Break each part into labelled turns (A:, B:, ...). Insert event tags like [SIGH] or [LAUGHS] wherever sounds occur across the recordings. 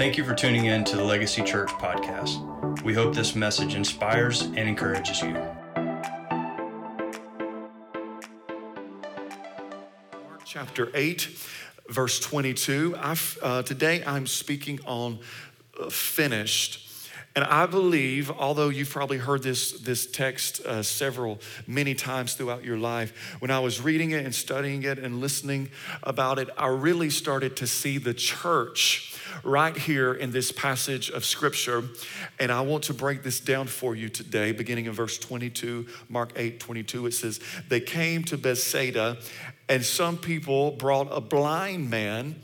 A: Thank you for tuning in to the Legacy Church podcast. We hope this message inspires and encourages you.
B: Mark chapter 8, verse 22. I've, uh, today I'm speaking on uh, finished. And I believe, although you've probably heard this, this text uh, several, many times throughout your life, when I was reading it and studying it and listening about it, I really started to see the church right here in this passage of scripture. And I want to break this down for you today, beginning in verse 22, Mark 8 22. It says, They came to Bethsaida, and some people brought a blind man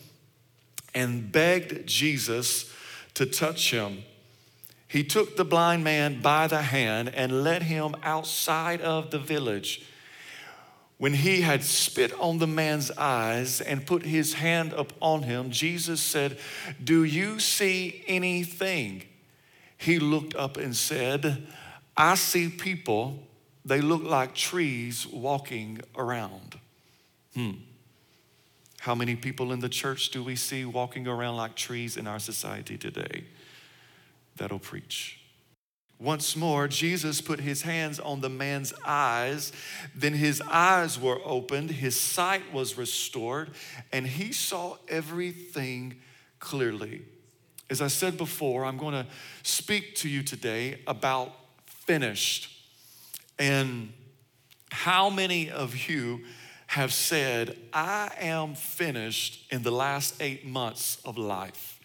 B: and begged Jesus to touch him. He took the blind man by the hand and led him outside of the village. When he had spit on the man's eyes and put his hand upon him, Jesus said, Do you see anything? He looked up and said, I see people. They look like trees walking around. Hmm. How many people in the church do we see walking around like trees in our society today? that'll preach. Once more, Jesus put his hands on the man's eyes. Then his eyes were opened, his sight was restored, and he saw everything clearly. As I said before, I'm going to speak to you today about finished. And how many of you have said, I am finished in the last eight months of life?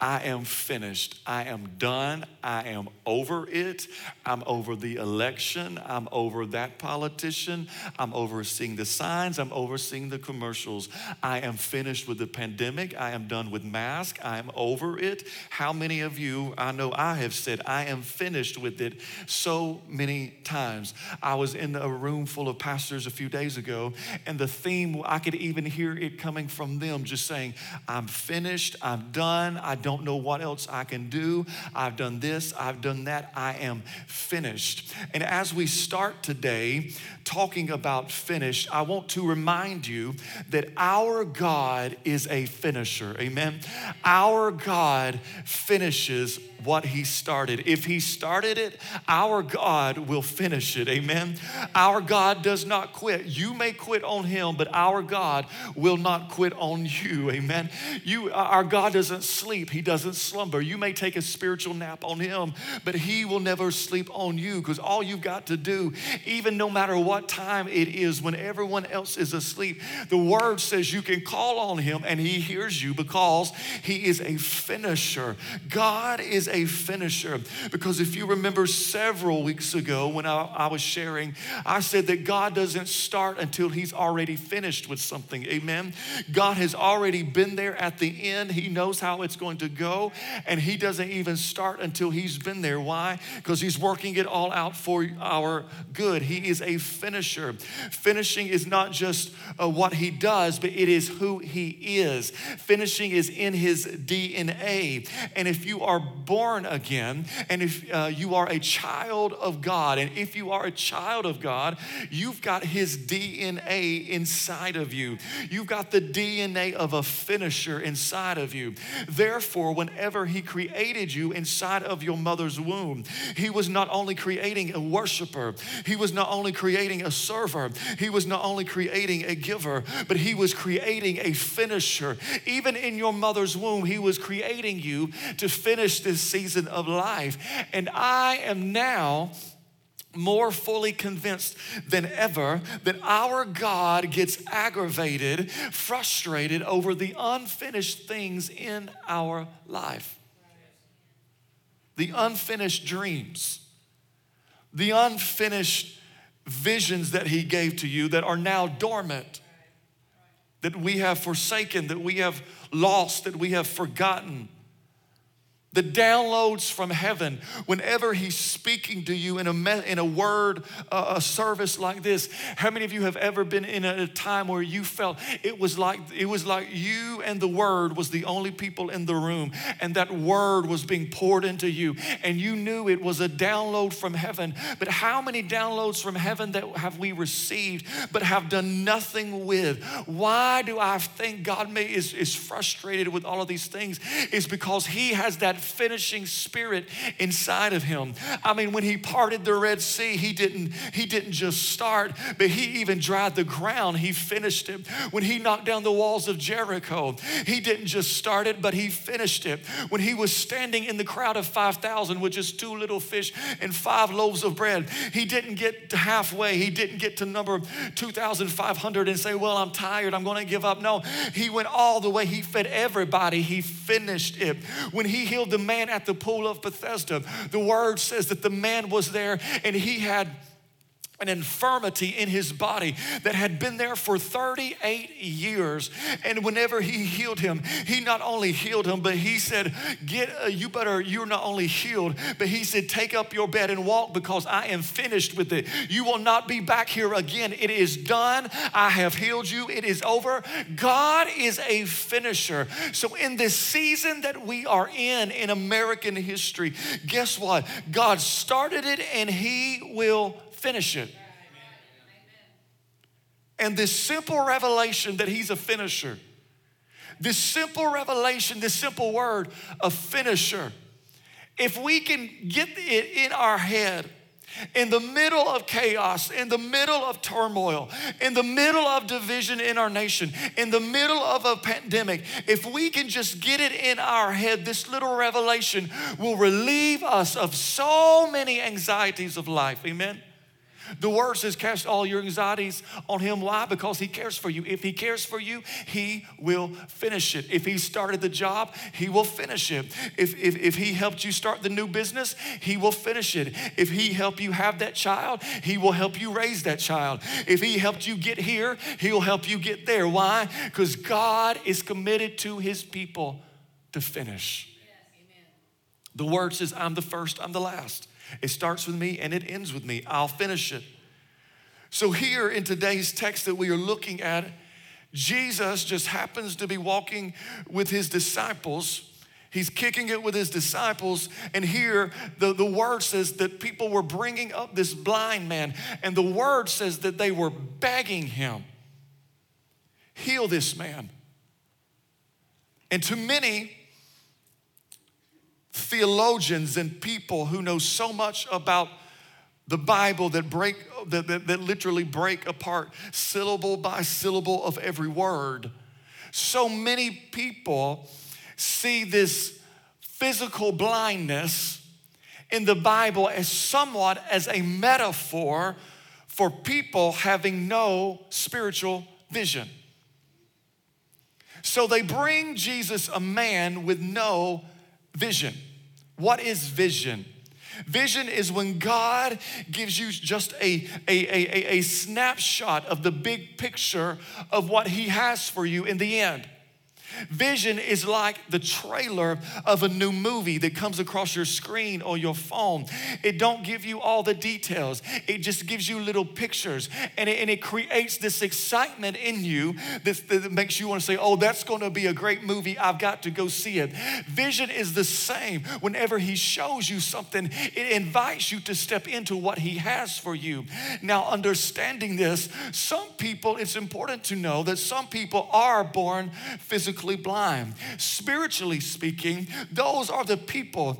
B: I am finished. I am done. I am over it. I'm over the election. I'm over that politician. I'm overseeing the signs. I'm overseeing the commercials. I am finished with the pandemic. I am done with masks. I am over it. How many of you, I know I have said, I am finished with it so many times. I was in a room full of pastors a few days ago, and the theme, I could even hear it coming from them just saying, I'm finished. I'm done. I don't know what else I can do. I've done this, I've done that. I am finished. And as we start today talking about finished, I want to remind you that our God is a finisher. Amen. Our God finishes what he started. If he started it, our God will finish it. Amen. Our God does not quit. You may quit on him, but our God will not quit on you. Amen. You our God doesn't sleep. He doesn't slumber. You may take a spiritual nap on him, but he will never sleep on you because all you've got to do, even no matter what time it is when everyone else is asleep, the word says you can call on him and he hears you because he is a finisher. God is a finisher. Because if you remember several weeks ago when I, I, was sharing, I said that God doesn't start until He's already finished with something. Amen. God has already been there at the end, He knows how it's going to go, and He doesn't even start until He's been there. Why? Because He's working it all out for our good. He is a finisher. Finishing is not just uh, what He does, but it is who He is. Finishing is in His DNA. And if you are born, born again, and if uh, you are a child of God, and if you are a child of God, you've got His DNA inside of you. You've got the DNA of a finisher inside of you. Therefore, whenever He created you inside of your mother's womb, He was not only creating a worshiper, He was not only creating a server, He was not only creating a giver, but He was creating a finisher. Even in your mother's womb, He was creating you to finish this season of life. And I am now more fully convinced than ever that our God gets aggravated, frustrated over the unfinished things in our life. The unfinished dreams, the unfinished visions that He gave to you that are now dormant, that we have forsaken, that we have lost, that we have forgotten the downloads from heaven whenever he's speaking to you in a, me- in a word uh, a service like this how many of you have ever been in a, a time where you felt it was like it was like you and the word was the only people in the room and that word was being poured into you and you knew it was a download from heaven? But how many downloads from heaven that have we received but have done nothing with? Why do i think god may is, is frustrated with all of these things? Is because he has that finishing spirit inside of him. I mean, when he parted the Red Sea, he didn't, he didn't just start, but he even dried the ground. He finished it. When he knocked down the walls of Jericho, he didn't just start it, but he finished it. When he was standing in the crowd of 5,000 with just two little fish and five loaves of bread, he didn't get halfway. He didn't get to number 2,500 and say, Well, I'm tired. I'm going to give up. No, he went all the way. He fed everybody. He finished it. When he healed the man at the pool of Bethesda, the word says that the man was there and he had an infirmity in his body that had been there for 38 years. And whenever he healed him, he not only healed him, but he said, Get, uh, you better, you're not only healed, but he said, Take up your bed and walk because I am finished with it. You will not be back here again. It is done. I have healed you. It is over. God is a finisher. So, in this season that we are in, in American history, guess what? God started it and he will finish it. And this simple revelation that he's a finisher, this simple revelation, this simple word, a finisher, if we can get it in our head, in the middle of chaos, in the middle of turmoil, in the middle of division in our nation, in the middle of a pandemic, if we can just get it in our head, this little revelation will relieve us of so many anxieties of life. Amen. The word says, cast all your anxieties on him. Why? Because he cares for you. If he cares for you, he will finish it. If he started the job, he will finish it. If, if, if he helped you start the new business, he will finish it. If he helped you have that child, he will help you raise that child. If he helped you get here, he'll help you get there. Why? Because God is committed to his people to finish. the word says, I'm the first, I'm the last. It starts with me and it ends with me. I'll finish it. So, here in today's text that we are looking at, Jesus just happens to be walking with his disciples. He's kicking it with his disciples. And here, the, the word says that people were bringing up this blind man. And the word says that they were begging him, heal this man. And to many, theologians and people who know so much about the Bible that break that, that, that, literally break apart syllable by syllable of every word. So many people see this physical blindness in the Bible as somewhat as a metaphor for people having no spiritual vision. So they bring Jesus a man with no Vision. What is vision? Vision is when God gives you just a, a, a, a, snapshot of the big picture of what He has for you in the end. Vision is like the trailer of a new movie that comes across your screen or your phone. It don't give you all the details. It just gives you little pictures and it, and it creates this excitement in you that, that makes you want to say, oh, that's going to be a great movie. I've got to go see it. Vision is the same. Whenever he shows you something, it invites you to step into what he has for you. Now, understanding this, some people, it's important to know that some people are born physically physically blind. Spiritually speaking, those are the people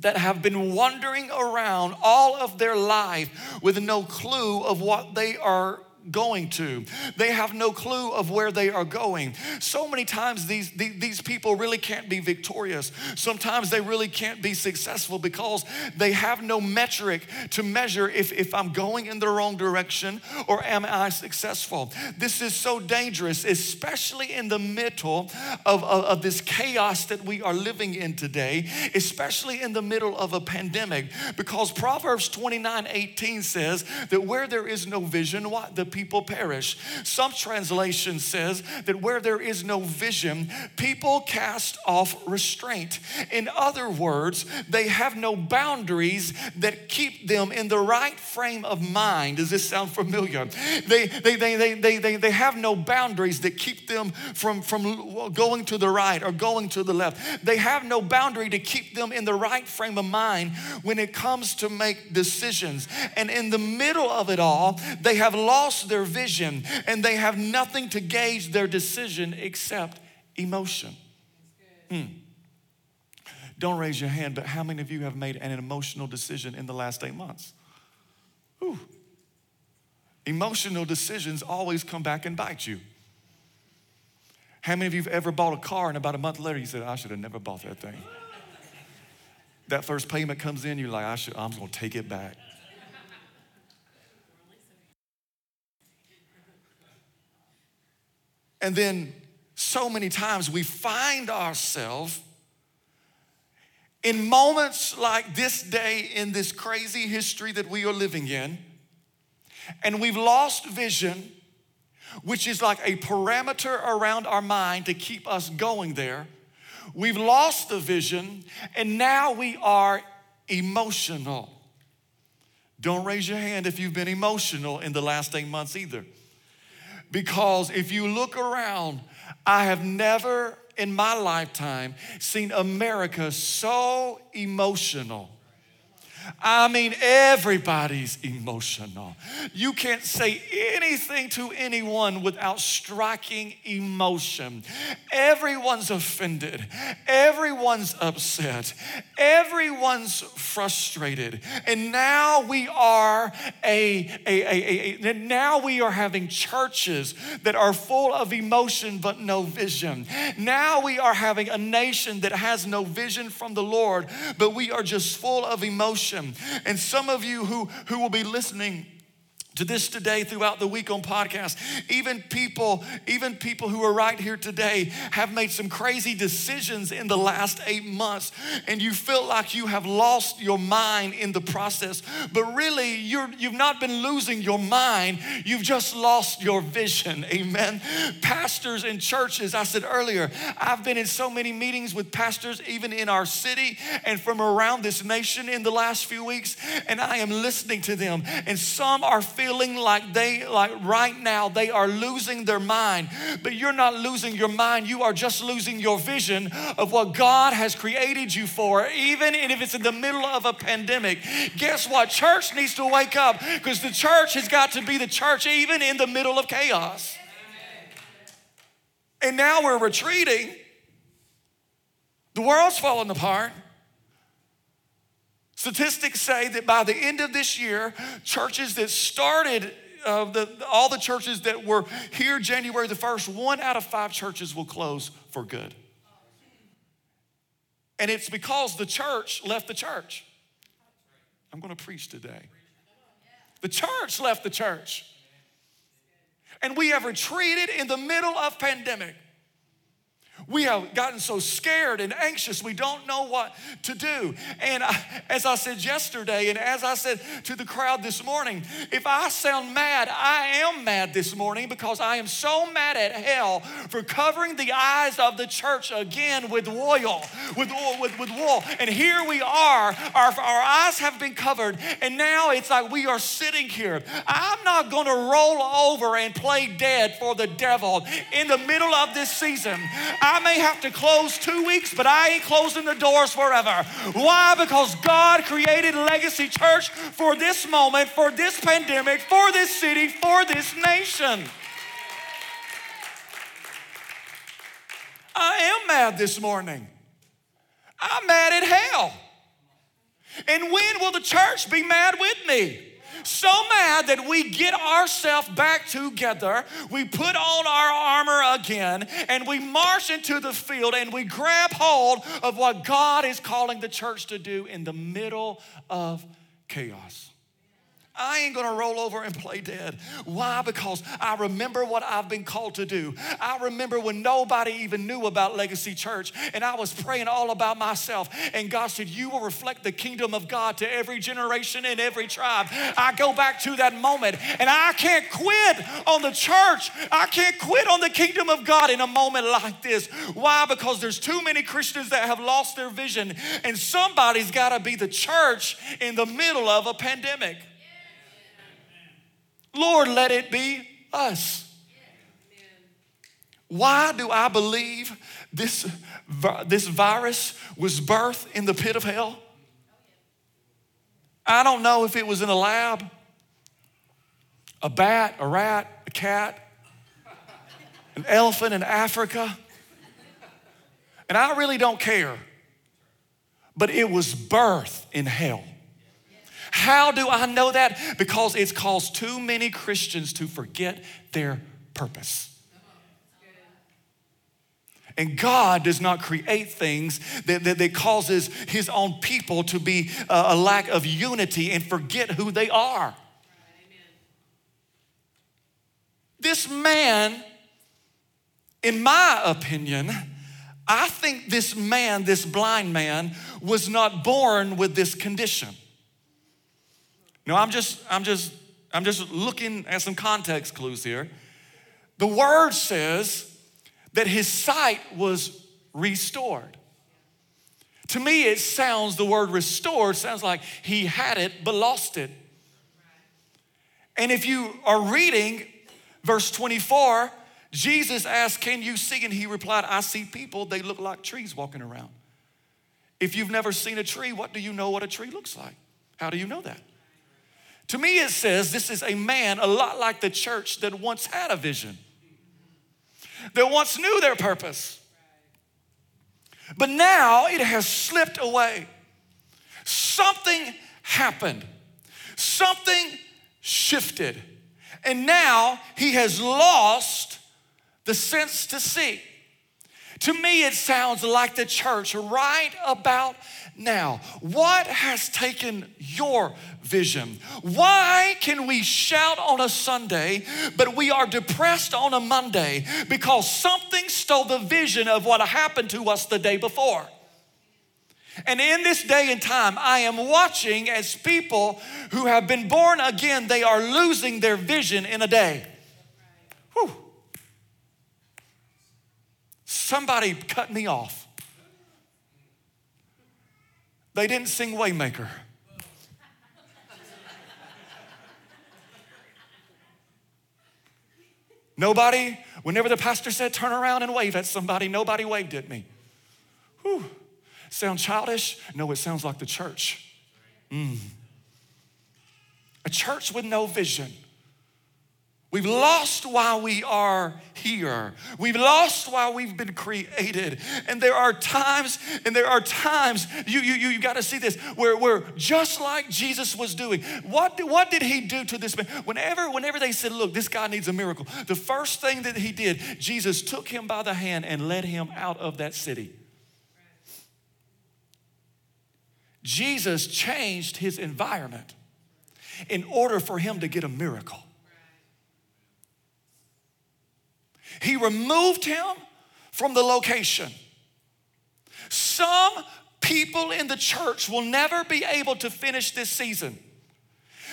B: that have been wandering around all of their life with no clue of what they are going to. They have no clue of where they are going. So many times these, these, these, people really can't be victorious. Sometimes they really can't be successful because they have no metric to measure if, if I'm going in the wrong direction or am I successful. This is so dangerous, especially in the middle of, of, of this chaos that we are living in today, especially in the middle of a pandemic, because Proverbs 29 18 says that where there is no vision, what the people perish. Some translation says that where there is no vision, people cast off restraint. In other words, they have no boundaries that keep them in the right frame of mind. Does this sound familiar? They, they, they, they, they, they, they have no boundaries that keep them from, from going to the right or going to the left. They have no boundary to keep them in the right frame of mind when it comes to make decisions. And in the middle of it all, they have lost their vision and they have nothing to gauge their decision except emotion. Hmm. Don't raise your hand, but how many of you have made an emotional decision in the last eight months? Ooh. Emotional decisions always come back and bite you. How many of you have ever bought a car and about a month later you said, I should have never bought that thing? that first payment comes in, you're like, I should, I'm gonna take it back. And then so many times we find ourselves in moments like this day in this crazy history that we are living in, and we've lost vision, which is like a parameter around our mind to keep us going there. We've lost the vision, and now we are emotional. Don't raise your hand if you've been emotional in the last eight months either. Because if you look around, I have never in my lifetime seen America so emotional I mean, everybody's emotional. You can't say anything to anyone without striking emotion. Everyone's offended, everyone's upset, everyone's frustrated. And now we are a, a, a, a, now we are having churches that are full of emotion but no vision. Now we are having a nation that has no vision from the Lord, but we are just full of emotion and some of you who, who will be listening to this today throughout the week on podcast. Even people even people who are right here today have made some crazy decisions in the last eight months and you feel like you have lost your mind in the process. But really you're you've not been losing your mind. You've just lost your vision. Amen. Pastors in churches i said earlier i've been in so many meetings with pastors even in our city and from around this nation in the last few weeks and i am listening to them. And some are like they, like right now, they are losing their mind. But you're not losing your mind, you are just losing your vision of what God has created you for, even if it's in the middle of a pandemic. Guess what? Church needs to wake up because the church has got to be the church even in the middle of chaos. And now we're retreating. The world's falling apart. Statistics say that by the end of this year, churches that started uh, the, all the churches that were here January the 1st, one out of five churches will close for good. And it's because the church left the church. I'm going to preach today. The church left the church. And we have retreated in the middle of pandemic. We have gotten so scared and anxious, we don't know what to do. And I, as I said yesterday, and as I said to the crowd this morning, if I sound mad, I am mad this morning because I am so mad at hell for covering the eyes of the church again with oil, with, with, with wool. And here we are, our, our eyes have been covered, and now it's like we are sitting here. I'm not going to roll over and play dead for the devil in the middle of this season. I may have to close two weeks, but I ain't closing the doors forever. Why? Because God created Legacy Church for this moment, for this pandemic, for this city, for this nation. I am mad this morning. I'm mad at hell. And when will the church be mad with me? So mad that we get ourselves back together, we put on our armor again, and we march into the field and we grab hold of what God is calling the church to do in the middle of chaos. I ain't gonna roll over and play dead. Why? Because I remember what I've been called to do. I remember when nobody even knew about Legacy Church and I was praying all about myself. And God said, You will reflect the kingdom of God to every generation and every tribe. I go back to that moment and I can't quit on the church. I can't quit on the kingdom of God in a moment like this. Why? Because there's too many Christians that have lost their vision and somebody's gotta be the church in the middle of a pandemic. Lord, let it be us. Why do I believe this, this virus was birthed in the pit of hell? I don't know if it was in a lab, a bat, a rat, a cat, an elephant in Africa. And I really don't care. But it was birthed in hell. How do I know that? Because it's caused too many Christians to forget their purpose. And God does not create things that, that, that causes his own people to be a, a lack of unity and forget who they are. This man, in my opinion, I think this man, this blind man, was not born with this condition. No, I'm just, I'm just, I'm just looking at some context clues here. The word says that his sight was restored. To me, it sounds, the word restored sounds like he had it but lost it. And if you are reading verse 24, Jesus asked, Can you see? And he replied, I see people, they look like trees walking around. If you've never seen a tree, what do you know what a tree looks like? How do you know that? To me, it says this is a man a lot like the church that once had a vision, that once knew their purpose. But now it has slipped away. Something happened, something shifted, and now he has lost the sense to see. To me, it sounds like the church right about now. What has taken your vision? Why can we shout on a Sunday, but we are depressed on a Monday because something stole the vision of what happened to us the day before? And in this day and time, I am watching as people who have been born again, they are losing their vision in a day. Whew. Somebody cut me off. They didn't sing Waymaker. Nobody, whenever the pastor said turn around and wave at somebody, nobody waved at me. Whew. Sound childish? No, it sounds like the church. Mm. A church with no vision. We've lost while we are here. We've lost while we've been created. And there are times, and there are times, you, you, you, you got to see this, where, where just like Jesus was doing, what, what did he do to this man? Whenever, whenever they said, look, this guy needs a miracle, the first thing that he did, Jesus took him by the hand and led him out of that city. Jesus changed his environment in order for him to get a miracle. He removed him from the location. Some people in the church will never be able to finish this season.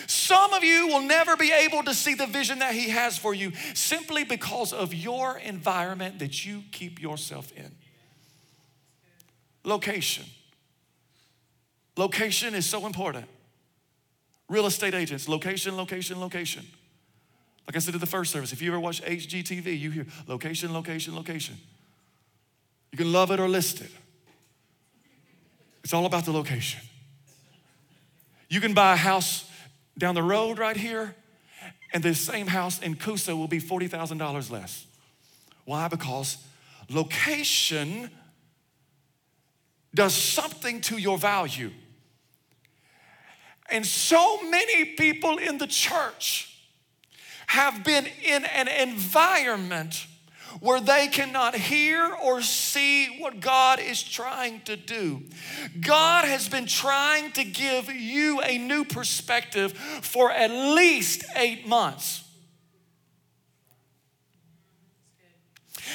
B: Some of you will never be able to see the vision that He has for you simply because of your environment that you keep yourself in. Location. Location is so important. Real estate agents, location, location, location. Like I said in the first service, if you ever watch HGTV, you hear location, location, location. You can love it or list it. It's all about the location. You can buy a house down the road right here, and the same house in Coosa will be $40,000 less. Why? Because location does something to your value. And so many people in the church have been in an environment where they cannot hear or see what God is trying to do. God has been trying to give you a new perspective for at least eight months.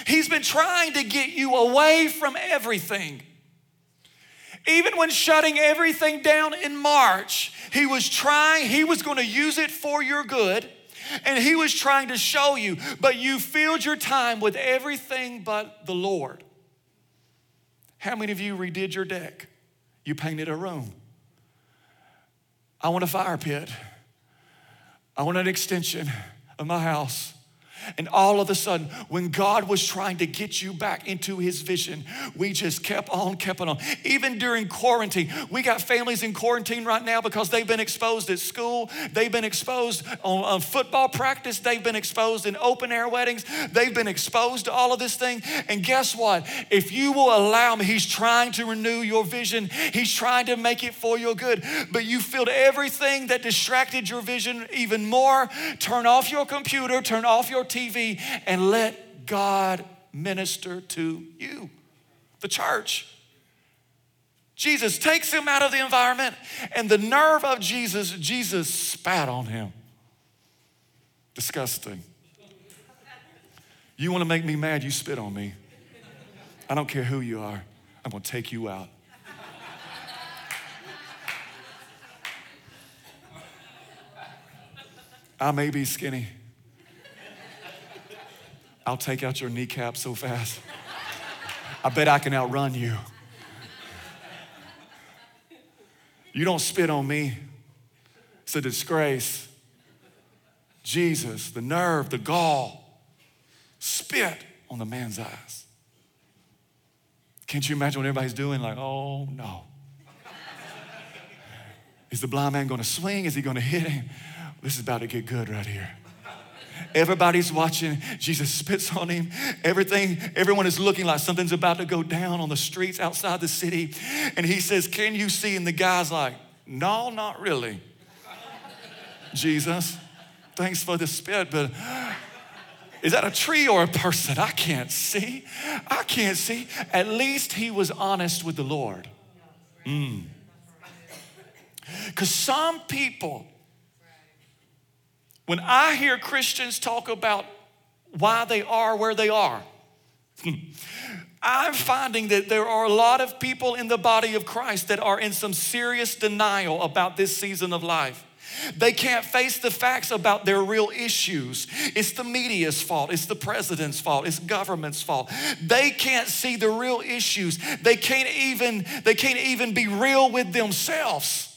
B: He's been trying to get you away from everything. Even when shutting everything down in March, he was trying, he was going to use it for your good. And he was trying to show you, but you filled your time with everything but the Lord. How many of you redid your deck? You painted a room. I want a fire pit. I want an extension of my house. And all of a sudden, when God was trying to get you back into his vision, we just kept on, kept on. Even during quarantine, we got families in quarantine right now because they've been exposed at school, they've been exposed on, on football practice, they've been exposed in open air weddings, they've been exposed to all of this thing. And guess what? If you will allow me, he's trying to renew your vision, he's trying to make it for your good. But you filled everything that distracted your vision even more. Turn off your computer, turn off your TV and let God minister to you, the church. Jesus takes him out of the environment, and the nerve of Jesus, Jesus spat on him. Disgusting. You want to make me mad, you spit on me. I don't care who you are, I'm going to take you out. I may be skinny. I'll take out your kneecap so fast. I bet I can outrun you. You don't spit on me. It's a disgrace. Jesus, the nerve, the gall, spit on the man's eyes. Can't you imagine what everybody's doing? Like, oh no. Is the blind man gonna swing? Is he gonna hit him? This is about to get good right here. Everybody's watching. Jesus spits on him. Everything, everyone is looking like something's about to go down on the streets outside the city. And he says, Can you see? And the guy's like, No, not really. Jesus, thanks for the spit, but is that a tree or a person? I can't see. I can't see. At least he was honest with the Lord. Because mm. some people, when I hear Christians talk about why they are where they are, [LAUGHS] I'm finding that there are a lot of people in the body of Christ that are in some serious denial about this season of life. They can't face the facts about their real issues. It's the media's fault. It's the president's fault. It's government's fault. They can't see the real issues. They can't even they can't even be real with themselves.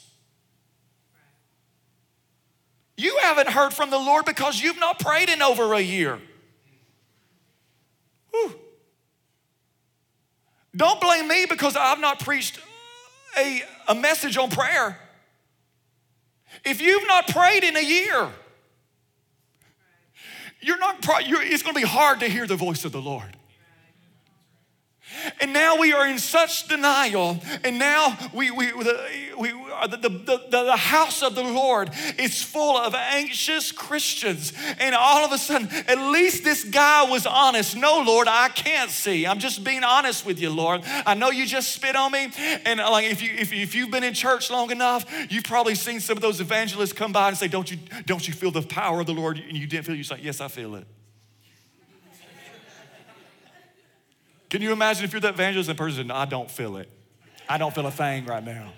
B: You haven't heard from the Lord because you've not prayed in over a year. Whew. Don't blame me because I've not preached a, a message on prayer. If you've not prayed in a year, you're not, you're, it's going to be hard to hear the voice of the Lord. And now we are in such denial, and now we, we, the, we the, the, the, the house of the Lord is full of anxious Christians. And all of a sudden, at least this guy was honest. No, Lord, I can't see. I'm just being honest with you, Lord. I know you just spit on me. And uh, like if you if, if you've been in church long enough, you've probably seen some of those evangelists come by and say, Don't you, don't you feel the power of the Lord? And you didn't feel it. You say, Yes, I feel it. Can you imagine if you're that evangelist and person, I don't feel it. I don't feel a thing right now.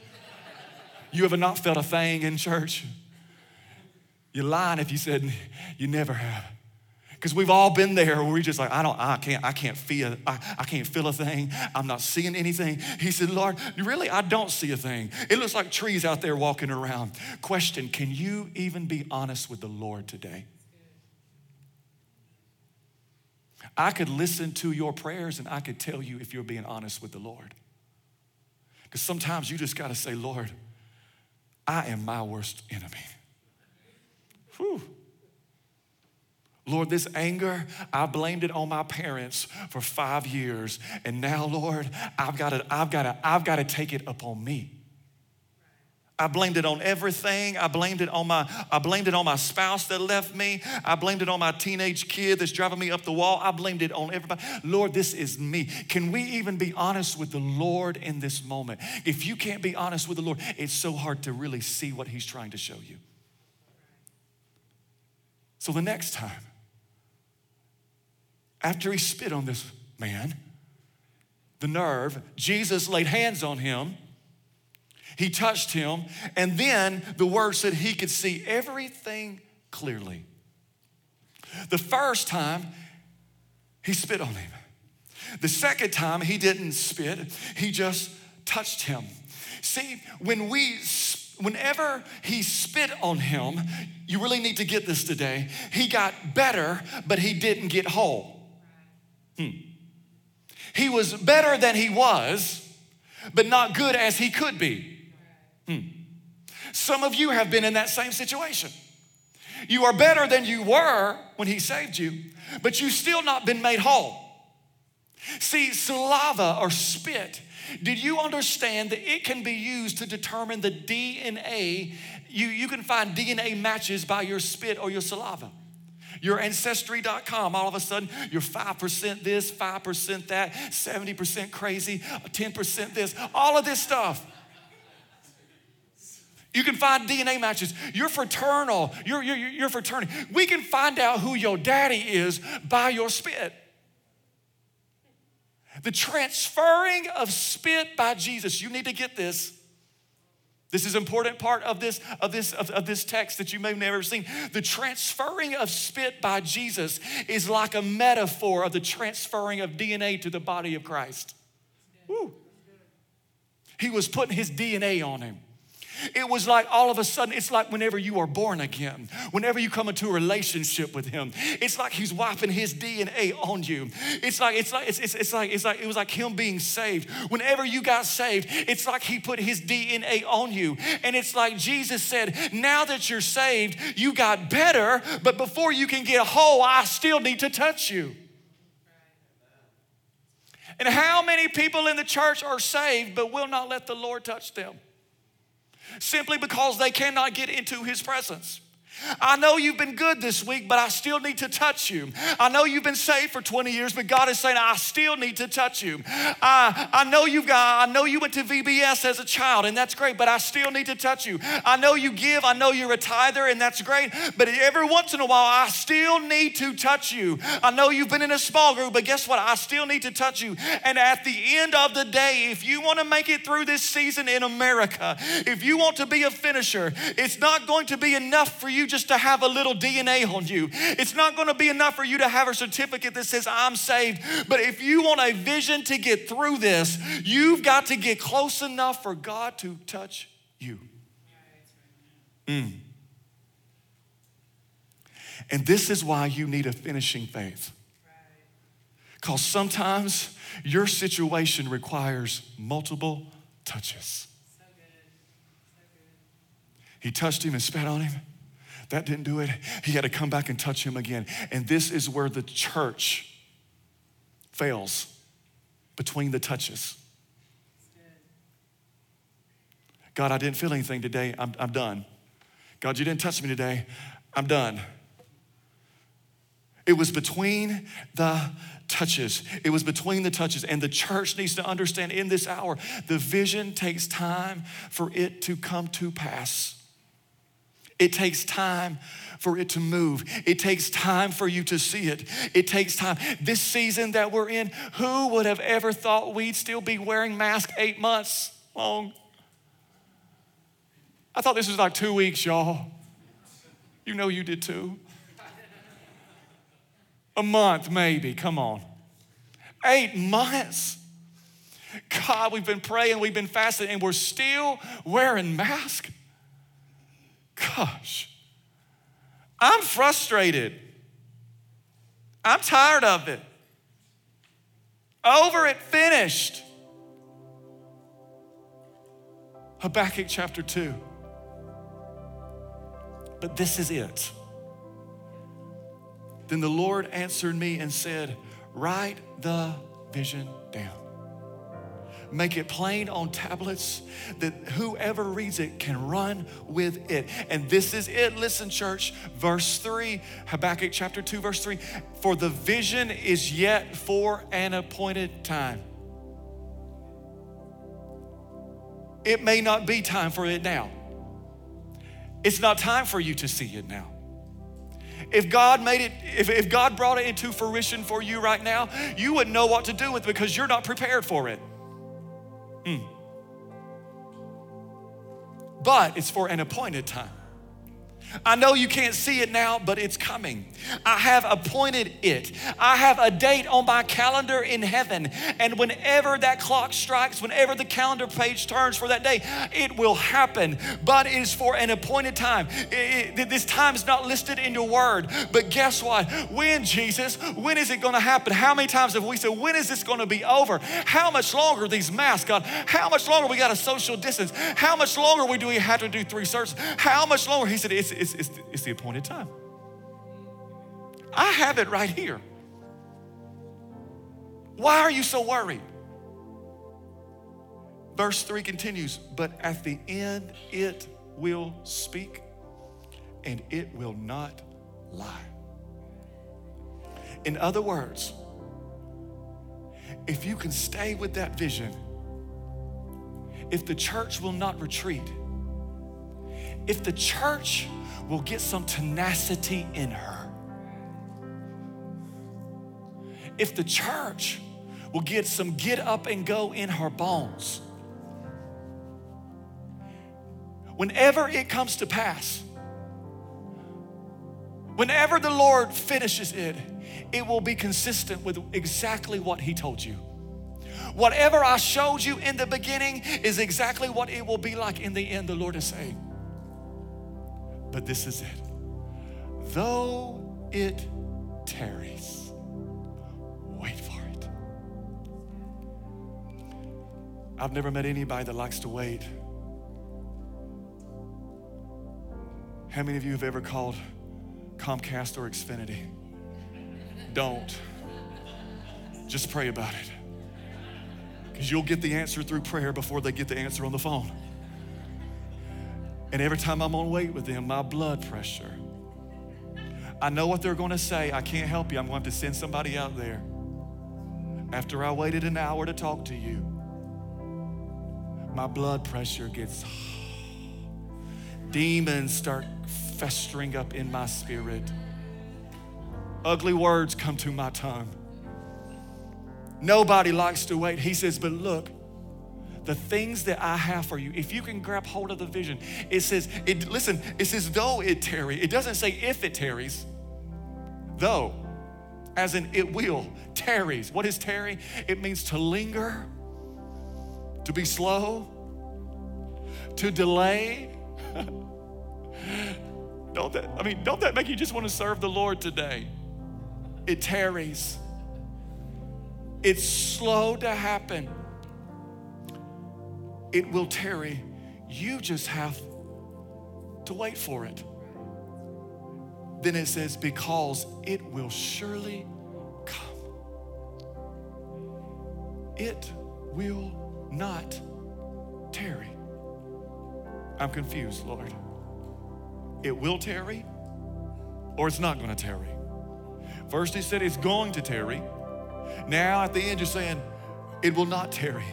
B: You ever not felt a thing in church? You're lying if you said you never have. Because we've all been there where we just like, I don't, I can't, I can't feel, I, I can't feel a thing. I'm not seeing anything. He said, Lord, really, I don't see a thing. It looks like trees out there walking around. Question, can you even be honest with the Lord today? I could listen to your prayers and I could tell you if you're being honest with the Lord. Because sometimes you just got to say, Lord, I am my worst enemy. Whew. Lord, this anger, I blamed it on my parents for five years. And now, Lord, I've got to, I've got to, I've got to take it upon me. I blamed it on everything. I blamed it on my I blamed it on my spouse that left me. I blamed it on my teenage kid that's driving me up the wall. I blamed it on everybody. Lord, this is me. Can we even be honest with the Lord in this moment? If you can't be honest with the Lord, it's so hard to really see what he's trying to show you. So the next time after he spit on this man, the nerve, Jesus laid hands on him he touched him, and then the word said he could see everything clearly. The first time, he spit on him. The second time, he didn't spit, he just touched him. See, when we whenever he spit on him, you really need to get this today. He got better, but he didn't get whole. Hmm. He was better than he was, but not good as he could be. Hmm. Some of you have been in that same situation. You are better than you were when He saved you, but you've still not been made whole. See, saliva or spit, did you understand that it can be used to determine the DNA? You, you can find DNA matches by your spit or your saliva. Your ancestry.com, all of a sudden, you're 5% this, 5% that, 70% crazy, 10% this, all of this stuff. You can find DNA matches. You're fraternal. You're, you're, you're fraternity. We can find out who your daddy is by your spit. The transferring of spit by Jesus. You need to get this. This is important part of this, of this, of, of this text that you may have never seen. The transferring of spit by Jesus is like a metaphor of the transferring of DNA to the body of Christ. Woo. He was putting his DNA on him. It was like all of a sudden, it's like whenever you are born again, whenever you come into a relationship with Him, it's like He's wiping His DNA on you. It's like, it's like, it's, it's, it's like, it's like, it was like Him being saved. Whenever you got saved, it's like He put His DNA on you. And it's like Jesus said, now that you're saved, you got better, but before you can get whole, I still need to touch you. And how many people in the church are saved but will not let the Lord touch them? Simply because they cannot get into his presence. I know you've been good this week, but I still need to touch you. I know you've been saved for 20 years, but God is saying, I still need to touch you. I, I know you've got, I know you went to VBS as a child, and that's great, but I still need to touch you. I know you give, I know you're a tither, and that's great, but every once in a while, I still need to touch you. I know you've been in a small group, but guess what? I still need to touch you. And at the end of the day, if you want to make it through this season in America, if you want to be a finisher, it's not going to be enough for you just to have a little DNA on you. It's not going to be enough for you to have a certificate that says, I'm saved. But if you want a vision to get through this, you've got to get close enough for God to touch you. Mm. And this is why you need a finishing faith. Because sometimes your situation requires multiple touches. He touched him and spat on him. That didn't do it. He had to come back and touch him again. And this is where the church fails between the touches. God, I didn't feel anything today. I'm, I'm done. God, you didn't touch me today. I'm done. It was between the touches. It was between the touches. And the church needs to understand in this hour the vision takes time for it to come to pass. It takes time for it to move. It takes time for you to see it. It takes time. This season that we're in, who would have ever thought we'd still be wearing masks eight months long? I thought this was like two weeks, y'all. You know you did too. A month, maybe. Come on. Eight months. God, we've been praying, we've been fasting, and we're still wearing masks. Gosh, I'm frustrated. I'm tired of it. Over it, finished. Habakkuk chapter 2. But this is it. Then the Lord answered me and said, Write the vision down. Make it plain on tablets that whoever reads it can run with it. And this is it. Listen, church, verse 3, Habakkuk chapter 2, verse 3 For the vision is yet for an appointed time. It may not be time for it now. It's not time for you to see it now. If God made it, if, if God brought it into fruition for you right now, you wouldn't know what to do with it because you're not prepared for it. Mm. But it's for an appointed time. I know you can't see it now, but it's coming. I have appointed it. I have a date on my calendar in heaven. And whenever that clock strikes, whenever the calendar page turns for that day, it will happen. But it is for an appointed time. It, it, this time is not listed in your word. But guess what? When, Jesus? When is it going to happen? How many times have we said, when is this going to be over? How much longer these masks, God? How much longer we got a social distance? How much longer we do we have to do three services? How much longer? He said, it's, it's, it's, it's the appointed time. I have it right here. Why are you so worried? Verse 3 continues, but at the end it will speak and it will not lie. In other words, if you can stay with that vision, if the church will not retreat, if the church will get some tenacity in her. If the church will get some get up and go in her bones. Whenever it comes to pass, whenever the Lord finishes it, it will be consistent with exactly what He told you. Whatever I showed you in the beginning is exactly what it will be like in the end, the Lord is saying. But this is it. Though it tarries, wait for it. I've never met anybody that likes to wait. How many of you have ever called Comcast or Xfinity? Don't. Just pray about it. Because you'll get the answer through prayer before they get the answer on the phone. And every time I'm on wait with them, my blood pressure. I know what they're going to say. I can't help you. I'm going to have to send somebody out there. After I waited an hour to talk to you, my blood pressure gets demons start festering up in my spirit. Ugly words come to my tongue. Nobody likes to wait. He says, But look, the things that I have for you, if you can grab hold of the vision, it says, it, listen, it says, though it tarry. It doesn't say if it tarries, though, as in it will, tarries. What is tarry? It means to linger, to be slow, to delay. [LAUGHS] don't that, I mean, don't that make you just want to serve the Lord today? It tarries. It's slow to happen it will tarry. You just have to wait for it. Then it says, because it will surely come. It will not tarry. I'm confused, Lord. It will tarry or it's not going to tarry. First, he said it's going to tarry. Now, at the end, you're saying it will not tarry.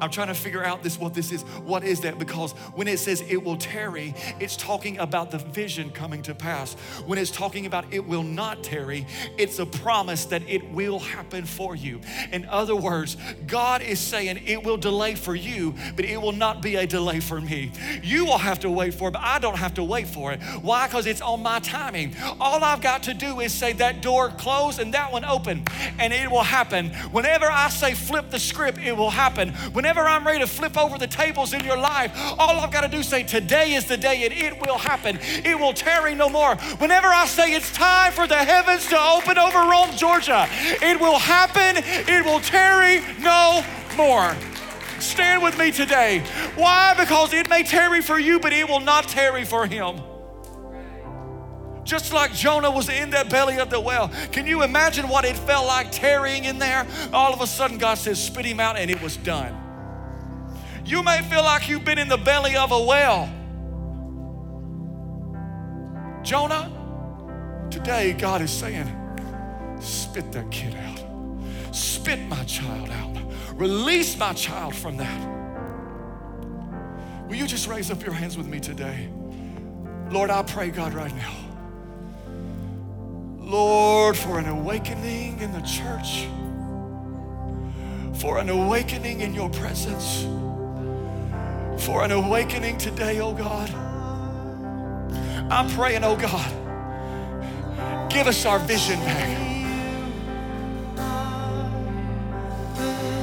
B: I'm trying to figure out this what this is. What is that? Because when it says it will tarry, it's talking about the vision coming to pass. When it's talking about it will not tarry, it's a promise that it will happen for you. In other words, God is saying it will delay for you, but it will not be a delay for me. You will have to wait for it, but I don't have to wait for it. Why? Because it's on my timing. All I've got to do is say that door closed and that one open, and it will happen. Whenever I say flip the script, it will happen. Whenever I'm ready to flip over the tables in your life, all I've got to do say, Today is the day, and it will happen. It will tarry no more. Whenever I say it's time for the heavens to open over Rome, Georgia, it will happen. It will tarry no more. Stand with me today. Why? Because it may tarry for you, but it will not tarry for him. Just like Jonah was in that belly of the well. Can you imagine what it felt like tarrying in there? All of a sudden, God says, spit him out, and it was done. You may feel like you've been in the belly of a well. Jonah, today God is saying, spit that kid out. Spit my child out. Release my child from that. Will you just raise up your hands with me today? Lord, I pray, God, right now. Lord, for an awakening in the church, for an awakening in your presence, for an awakening today, oh God. I'm praying, oh God, give us our vision back.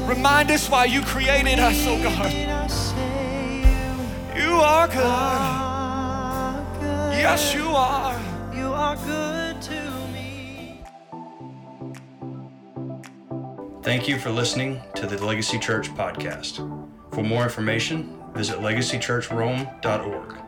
B: Remind us why you created us, oh God. You are good. Yes, you are.
C: You are good
A: Thank you for listening to the Legacy Church podcast. For more information, visit legacychurchrome.org.